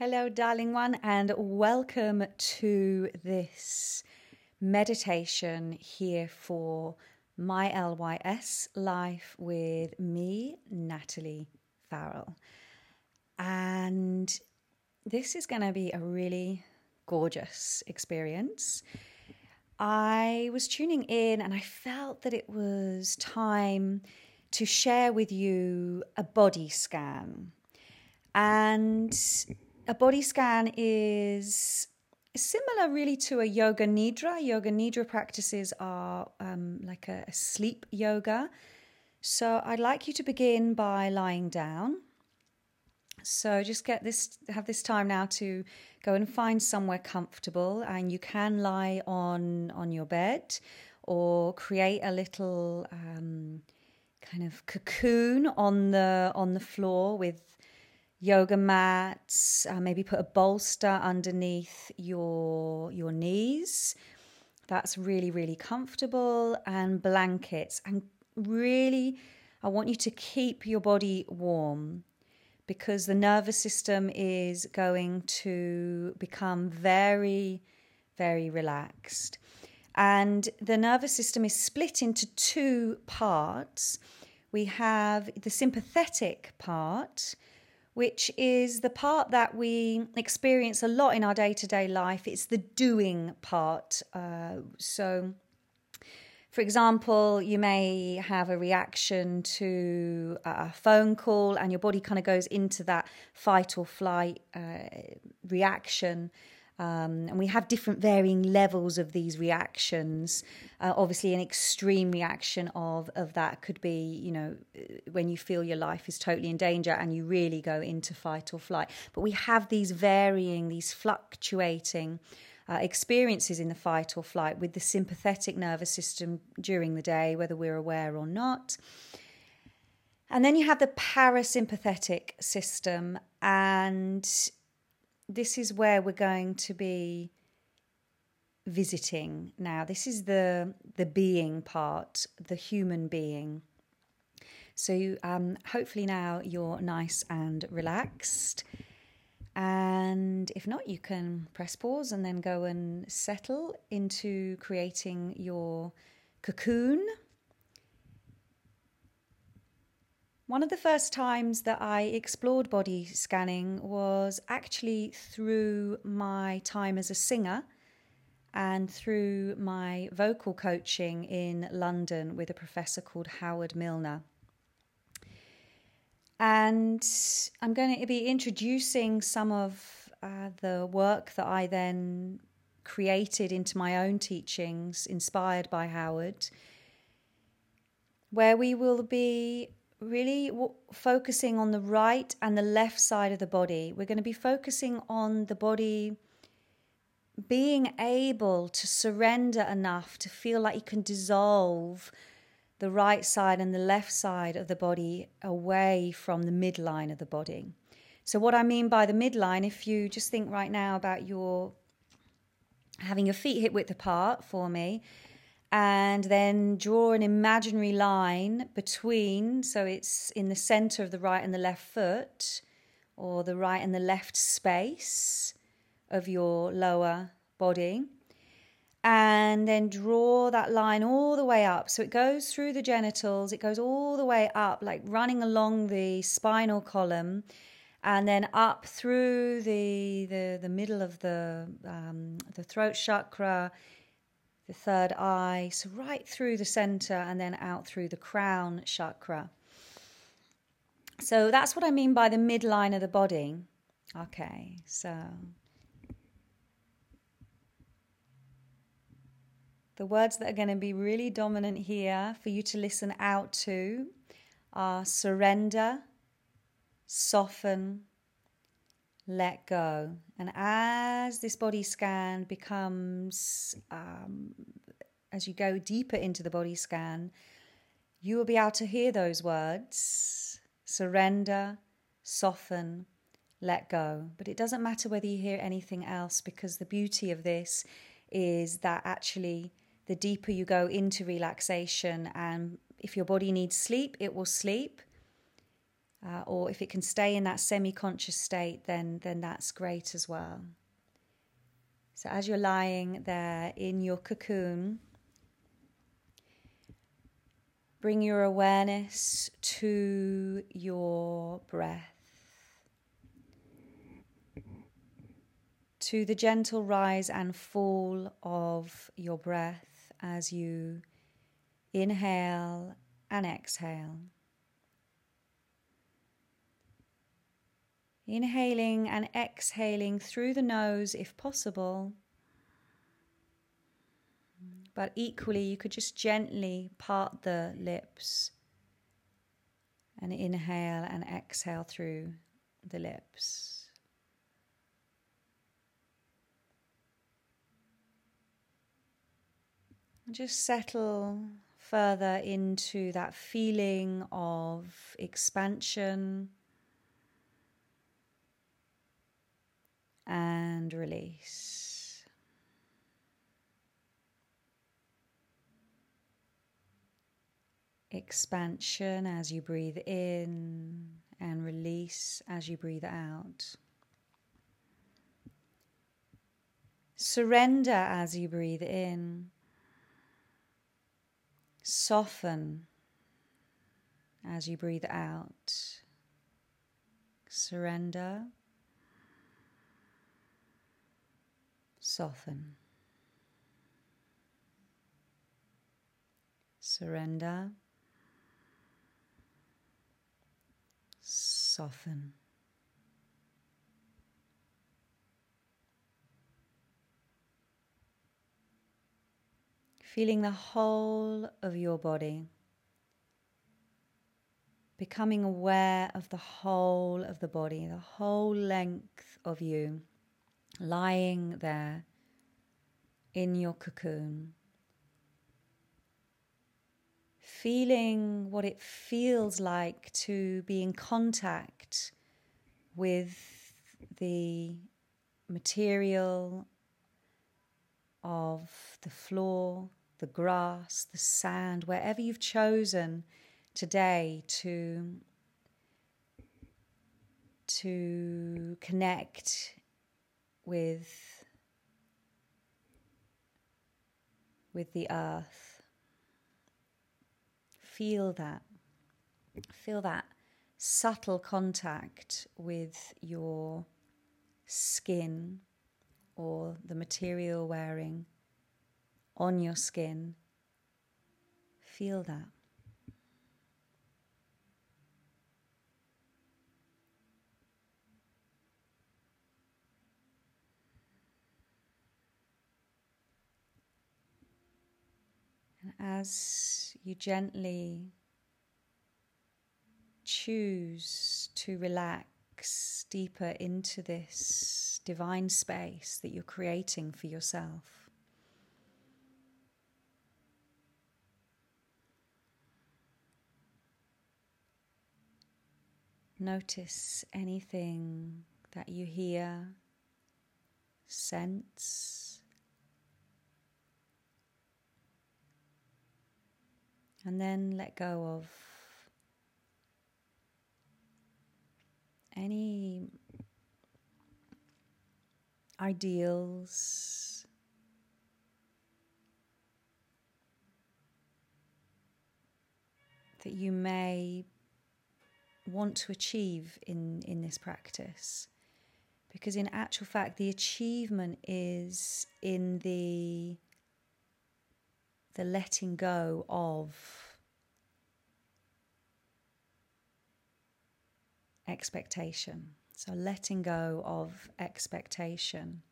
Hello, darling one, and welcome to this meditation here for my LYS life with me, Natalie Farrell. And this is going to be a really gorgeous experience. I was tuning in and I felt that it was time to share with you a body scan. And a body scan is similar really to a yoga nidra. Yoga nidra practices are um, like a, a sleep yoga. So I'd like you to begin by lying down. So just get this, have this time now to go and find somewhere comfortable, and you can lie on on your bed or create a little um, kind of cocoon on the on the floor with yoga mats, uh, maybe put a bolster underneath your your knees. That's really really comfortable and blankets and really I want you to keep your body warm because the nervous system is going to become very very relaxed. And the nervous system is split into two parts. We have the sympathetic part, which is the part that we experience a lot in our day to day life. It's the doing part. Uh, so, for example, you may have a reaction to a phone call, and your body kind of goes into that fight or flight uh, reaction. Um, and we have different varying levels of these reactions. Uh, obviously, an extreme reaction of, of that could be, you know, when you feel your life is totally in danger and you really go into fight or flight. But we have these varying, these fluctuating uh, experiences in the fight or flight with the sympathetic nervous system during the day, whether we're aware or not. And then you have the parasympathetic system, and this is where we're going to be visiting now. This is the the being part, the human being. So um, hopefully now you're nice and relaxed. And if not, you can press pause and then go and settle into creating your cocoon One of the first times that I explored body scanning was actually through my time as a singer and through my vocal coaching in London with a professor called Howard Milner. And I'm going to be introducing some of uh, the work that I then created into my own teachings, inspired by Howard, where we will be really w- focusing on the right and the left side of the body. We're going to be focusing on the body being able to surrender enough to feel like you can dissolve the right side and the left side of the body away from the midline of the body. So, what I mean by the midline, if you just think right now about your having your feet hip width apart for me, and then draw an imaginary line between, so it's in the center of the right and the left foot, or the right and the left space of your lower body. And then draw that line all the way up. So it goes through the genitals, it goes all the way up, like running along the spinal column, and then up through the the, the middle of the um, the throat chakra the third eye, so right through the center and then out through the crown chakra. So that's what I mean by the midline of the body. Okay, so the words that are going to be really dominant here for you to listen out to are surrender, soften, let go. And as this body scan becomes, um, as you go deeper into the body scan, you will be able to hear those words surrender, soften, let go. But it doesn't matter whether you hear anything else because the beauty of this is that actually the deeper you go into relaxation and if your body needs sleep, it will sleep. Uh, or if it can stay in that semi conscious state, then, then that's great as well. So, as you're lying there in your cocoon, bring your awareness to your breath, to the gentle rise and fall of your breath as you inhale and exhale. Inhaling and exhaling through the nose if possible. But equally, you could just gently part the lips and inhale and exhale through the lips. just settle further into that feeling of expansion and release. Expansion as you breathe in and release as you breathe out. Surrender as you breathe in. Soften as you breathe out. Surrender. Soften. Surrender. Soften. Feeling the whole of your body. Becoming aware of the whole of the body, the whole length of you lying there in your cocoon, feeling what it feels like to be in contact with the material of the floor, the grass, the sand, wherever you've chosen today to to connect with with the earth. Feel that. Feel that subtle contact with your skin or the material wearing on your skin. Feel that. As you gently choose to relax deeper into this divine space that you're creating for yourself. Notice anything that you hear, sense, And then let go of any ideals. That you may want to achieve in, in this practice. Because, in actual fact, the achievement is in the the letting go of expectation. So, letting go of expectation,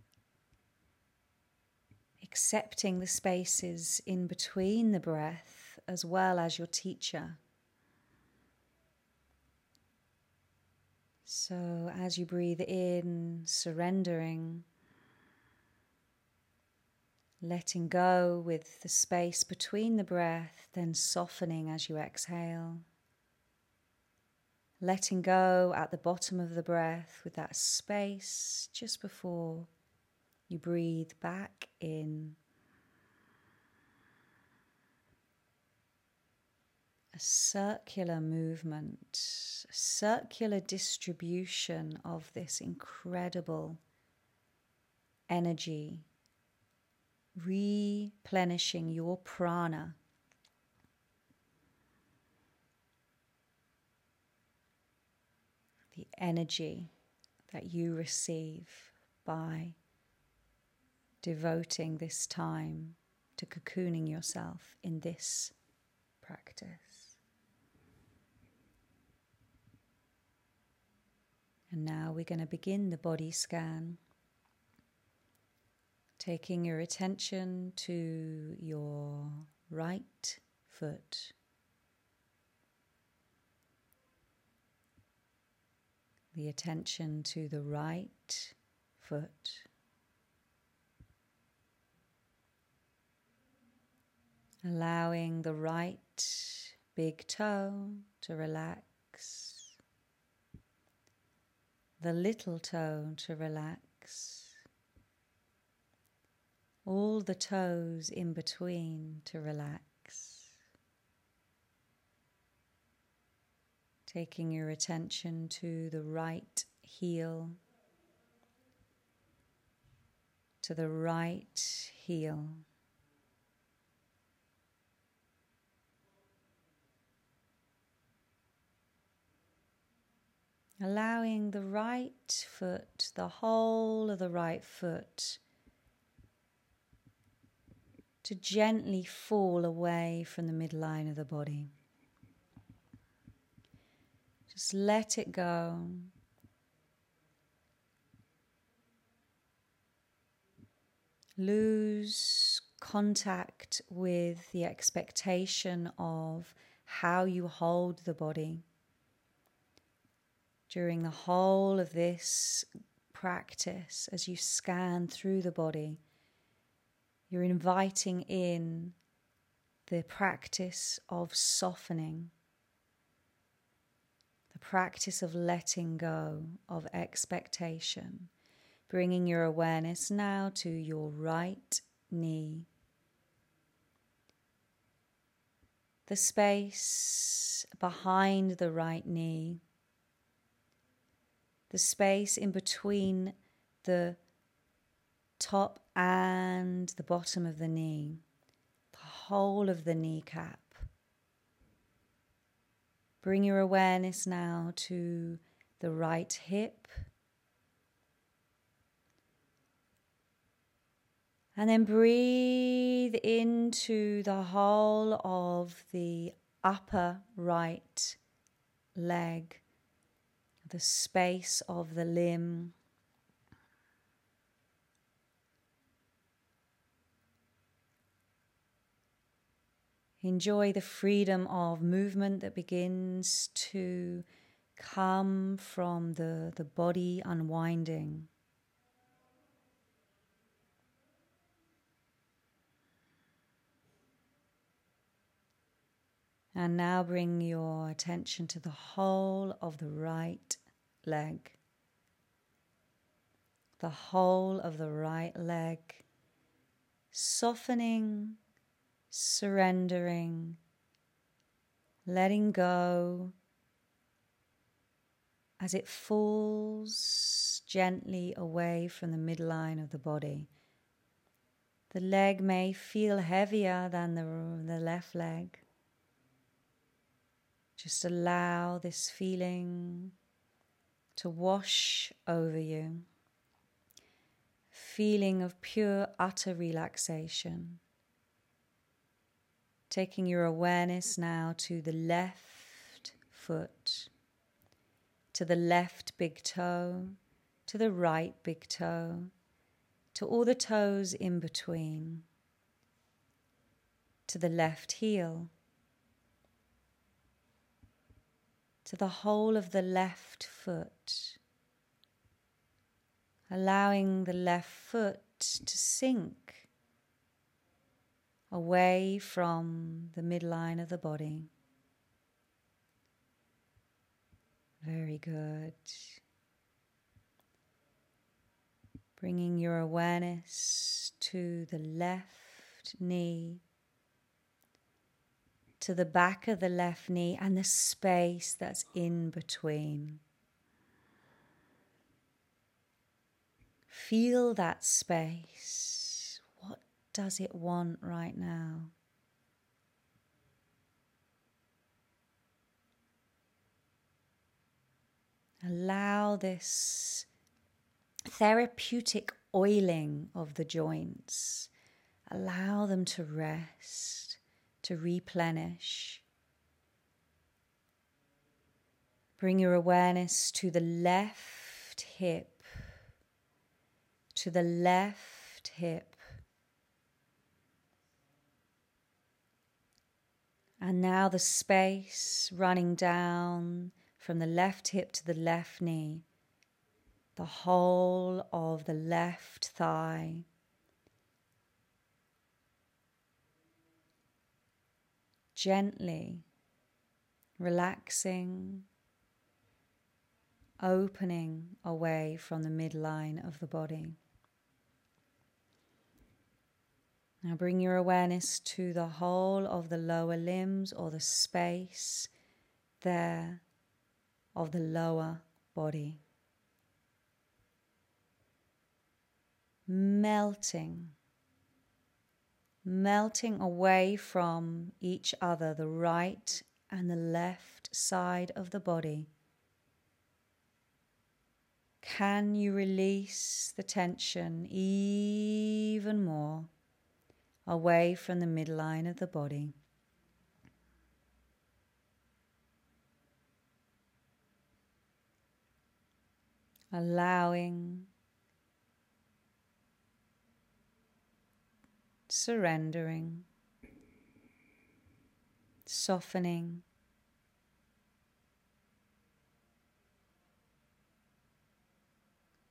accepting the spaces in between the breath as well as your teacher. So, as you breathe in, surrendering letting go with the space between the breath, then softening as you exhale. Letting go at the bottom of the breath with that space just before you breathe back in. A circular movement, a circular distribution of this incredible energy, replenishing your prana. The energy that you receive by devoting this time to cocooning yourself in this practice. And now we're going to begin the body scan, taking your attention to your right foot. The attention to the right foot. Allowing the right big toe to relax, the little toe to relax, all the toes in between to relax. Taking your attention to the right heel, to the right heel. allowing the right foot, the whole of the right foot, to gently fall away from the midline of the body. Just let it go. Lose contact with the expectation of how you hold the body during the whole of this practice as you scan through the body. You're inviting in the practice of softening, the practice of letting go of expectation, bringing your awareness now to your right knee. The space behind the right knee the space in between the top and the bottom of the knee, the whole of the kneecap. Bring your awareness now to the right hip. And then breathe into the whole of the upper right leg the space of the limb. Enjoy the freedom of movement that begins to come from the, the body unwinding. And now bring your attention to the whole of the right leg. The whole of the right leg, softening, surrendering, letting go as it falls gently away from the midline of the body. The leg may feel heavier than the, the left leg. Just allow this feeling to wash over you. Feeling of pure, utter relaxation. Taking your awareness now to the left foot, to the left big toe, to the right big toe, to all the toes in between, to the left heel to the whole of the left foot, allowing the left foot to sink away from the midline of the body. Very good. Bringing your awareness to the left knee to the back of the left knee and the space that's in between. Feel that space. Does it want right now? Allow this therapeutic oiling of the joints. Allow them to rest, to replenish. Bring your awareness to the left hip, to the left hip. And now the space running down from the left hip to the left knee, the whole of the left thigh. Gently relaxing, opening away from the midline of the body. Now bring your awareness to the whole of the lower limbs or the space there of the lower body. Melting, melting away from each other, the right and the left side of the body. Can you release the tension even more away from the midline of the body? allowing, surrendering, softening.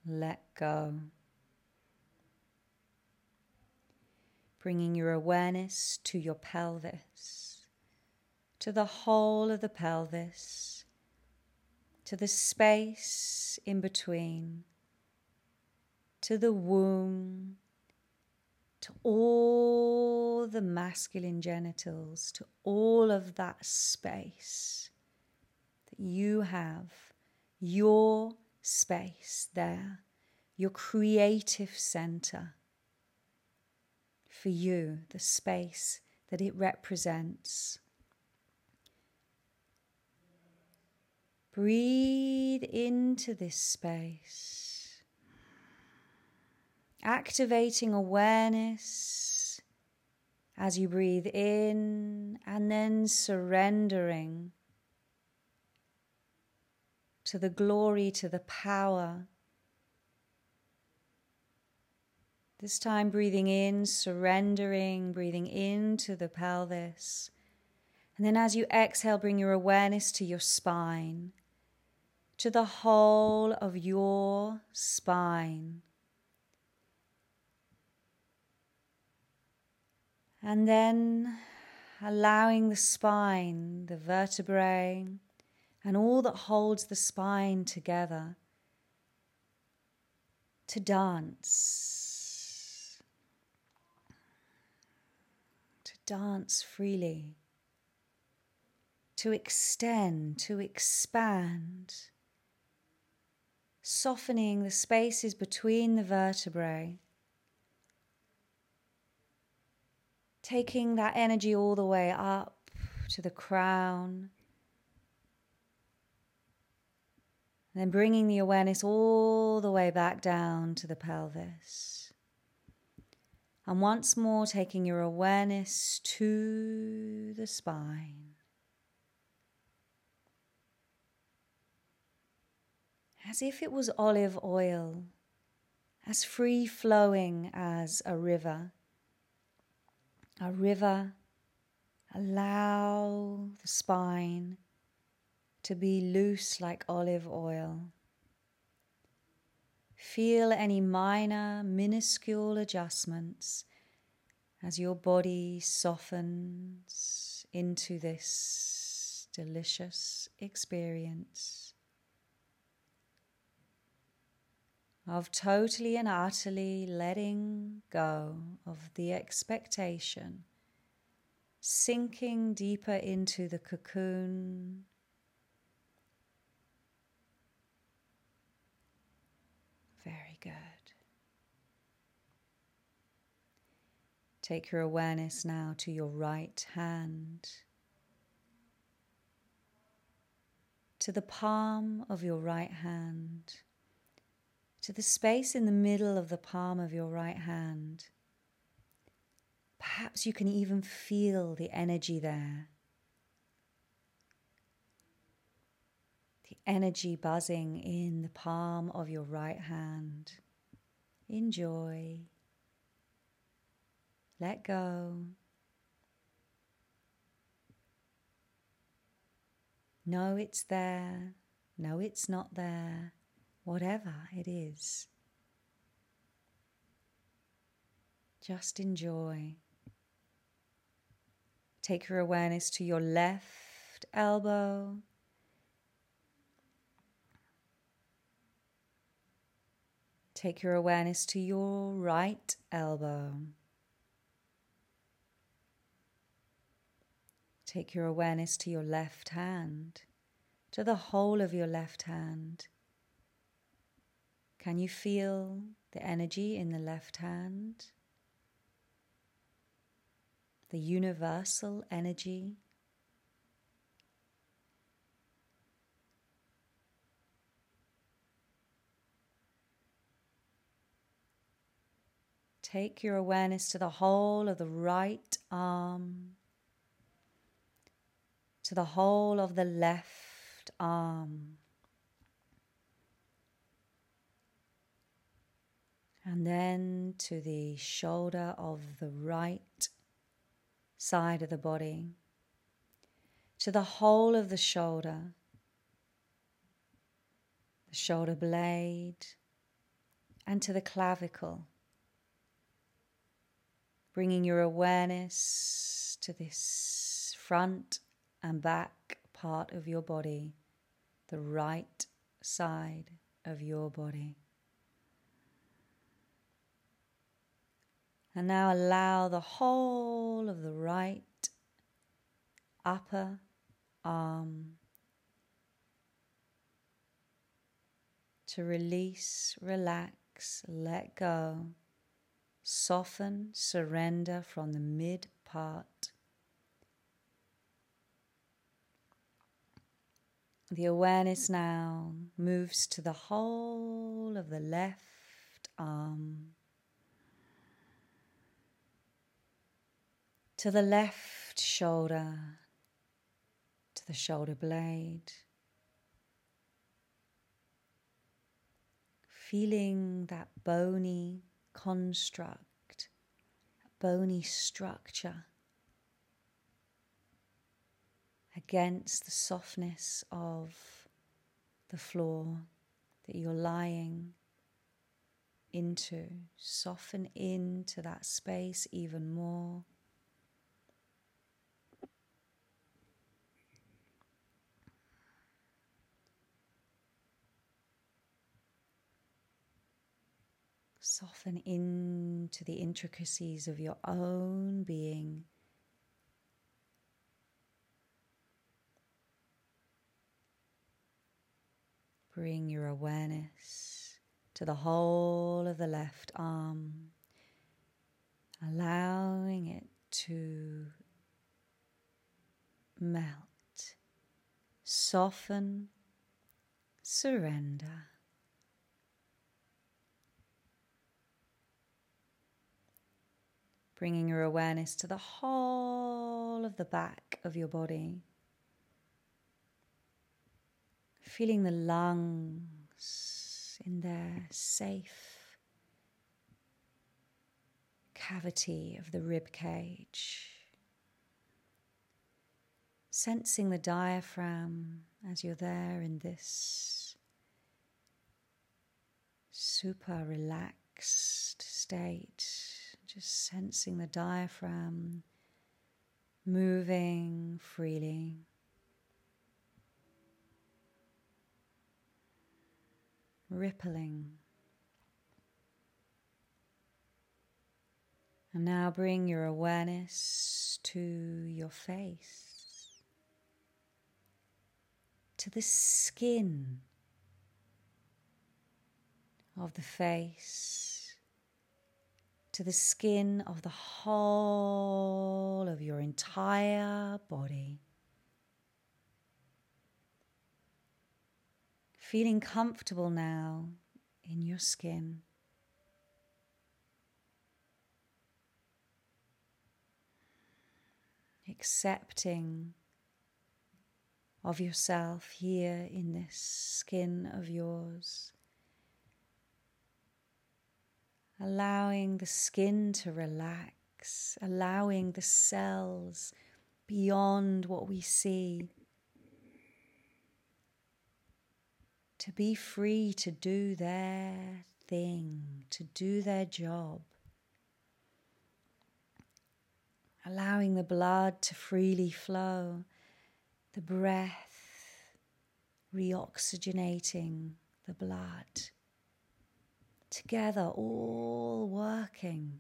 Let go. Bringing your awareness to your pelvis, to the whole of the pelvis to the space in between, to the womb, to all the masculine genitals, to all of that space that you have, your space there, your creative center for you, the space that it represents. Breathe into this space, activating awareness as you breathe in and then surrendering to the glory, to the power. This time, breathing in, surrendering, breathing into the pelvis. And then, as you exhale, bring your awareness to your spine to the whole of your spine. And then allowing the spine, the vertebrae, and all that holds the spine together to dance, to dance freely, to extend, to expand softening the spaces between the vertebrae. Taking that energy all the way up to the crown. Then bringing the awareness all the way back down to the pelvis. And once more, taking your awareness to the spine. as if it was olive oil, as free flowing as a river. A river, allow the spine to be loose like olive oil. Feel any minor, minuscule adjustments as your body softens into this delicious experience. of totally and utterly letting go of the expectation, sinking deeper into the cocoon. Good. Take your awareness now to your right hand, to the palm of your right hand, to the space in the middle of the palm of your right hand. Perhaps you can even feel the energy there. The energy buzzing in the palm of your right hand. Enjoy. Let go. No, it's there. No, it's not there. Whatever it is. Just enjoy. Take your awareness to your left elbow. Take your awareness to your right elbow. Take your awareness to your left hand, to the whole of your left hand. Can you feel the energy in the left hand? The universal energy. Take your awareness to the whole of the right arm to the whole of the left arm. And then to the shoulder of the right side of the body, to the whole of the shoulder, the shoulder blade, and to the clavicle, bringing your awareness to this front and back part of your body, the right side of your body. And now allow the whole of the right upper arm to release, relax, let go, soften, surrender from the mid part The awareness now moves to the whole of the left arm, to the left shoulder, to the shoulder blade. Feeling that bony construct, a bony structure against the softness of the floor that you're lying into. Soften into that space even more. Soften into the intricacies of your own being. Bring your awareness to the whole of the left arm, allowing it to melt, soften, surrender. Bringing your awareness to the whole of the back of your body feeling the lungs in their safe cavity of the rib cage. Sensing the diaphragm as you're there in this super relaxed state, just sensing the diaphragm moving freely. rippling. And now bring your awareness to your face, to the skin of the face, to the skin of the whole of your entire body. Feeling comfortable now in your skin. Accepting of yourself here in this skin of yours. Allowing the skin to relax, allowing the cells beyond what we see to be free to do their thing, to do their job. Allowing the blood to freely flow, the breath reoxygenating the blood. Together, all working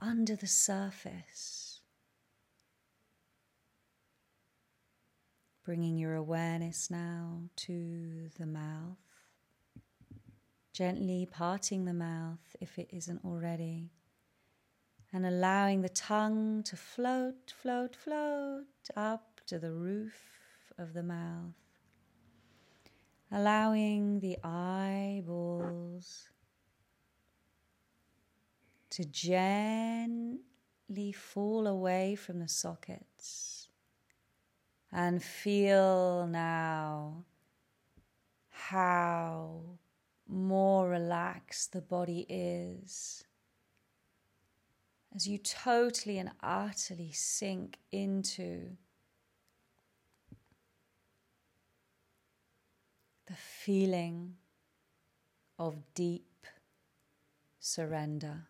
under the surface Bringing your awareness now to the mouth, gently parting the mouth if it isn't already, and allowing the tongue to float, float, float up to the roof of the mouth. Allowing the eyeballs to gently fall away from the sockets and feel now how more relaxed the body is as you totally and utterly sink into the feeling of deep surrender.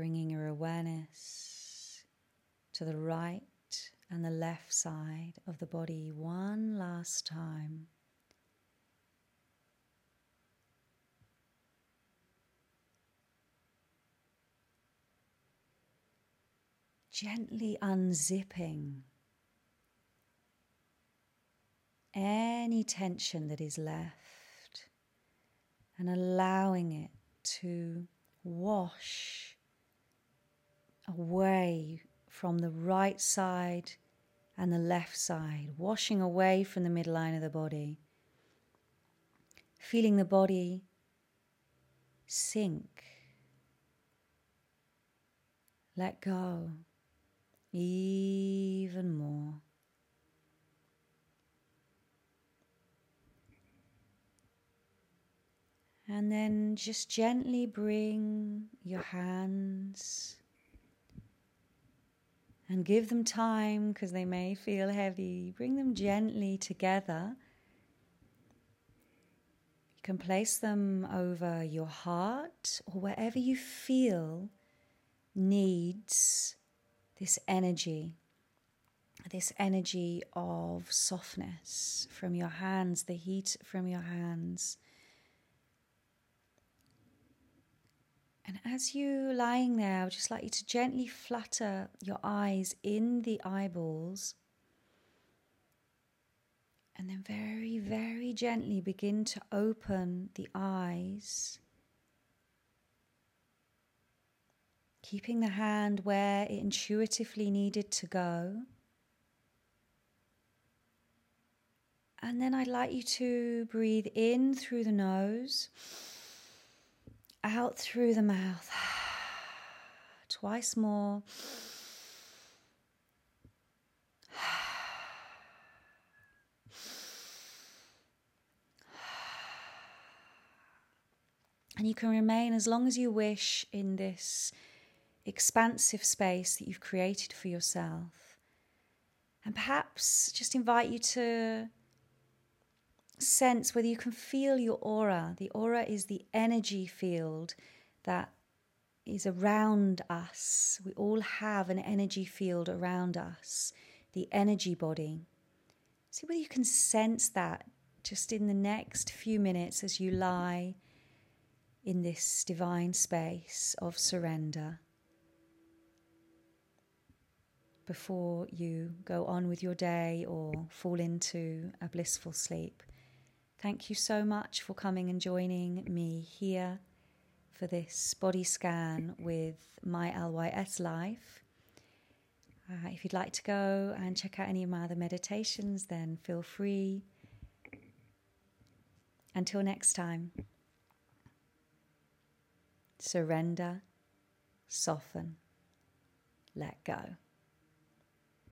Bringing your awareness to the right and the left side of the body one last time. Gently unzipping any tension that is left and allowing it to wash away from the right side and the left side, washing away from the midline of the body, feeling the body sink, let go even more. And then just gently bring your hands and give them time because they may feel heavy. Bring them gently together. You can place them over your heart or wherever you feel needs this energy, this energy of softness from your hands, the heat from your hands And as you lying there, I would just like you to gently flutter your eyes in the eyeballs. And then very, very gently begin to open the eyes. Keeping the hand where it intuitively needed to go. And then I'd like you to breathe in through the nose out through the mouth. Twice more. And you can remain as long as you wish in this expansive space that you've created for yourself. And perhaps just invite you to sense whether you can feel your aura. The aura is the energy field that is around us. We all have an energy field around us, the energy body. See whether you can sense that just in the next few minutes as you lie in this divine space of surrender before you go on with your day or fall into a blissful sleep. Thank you so much for coming and joining me here for this body scan with my LYS life. Uh, if you'd like to go and check out any of my other meditations, then feel free. Until next time, surrender, soften, let go.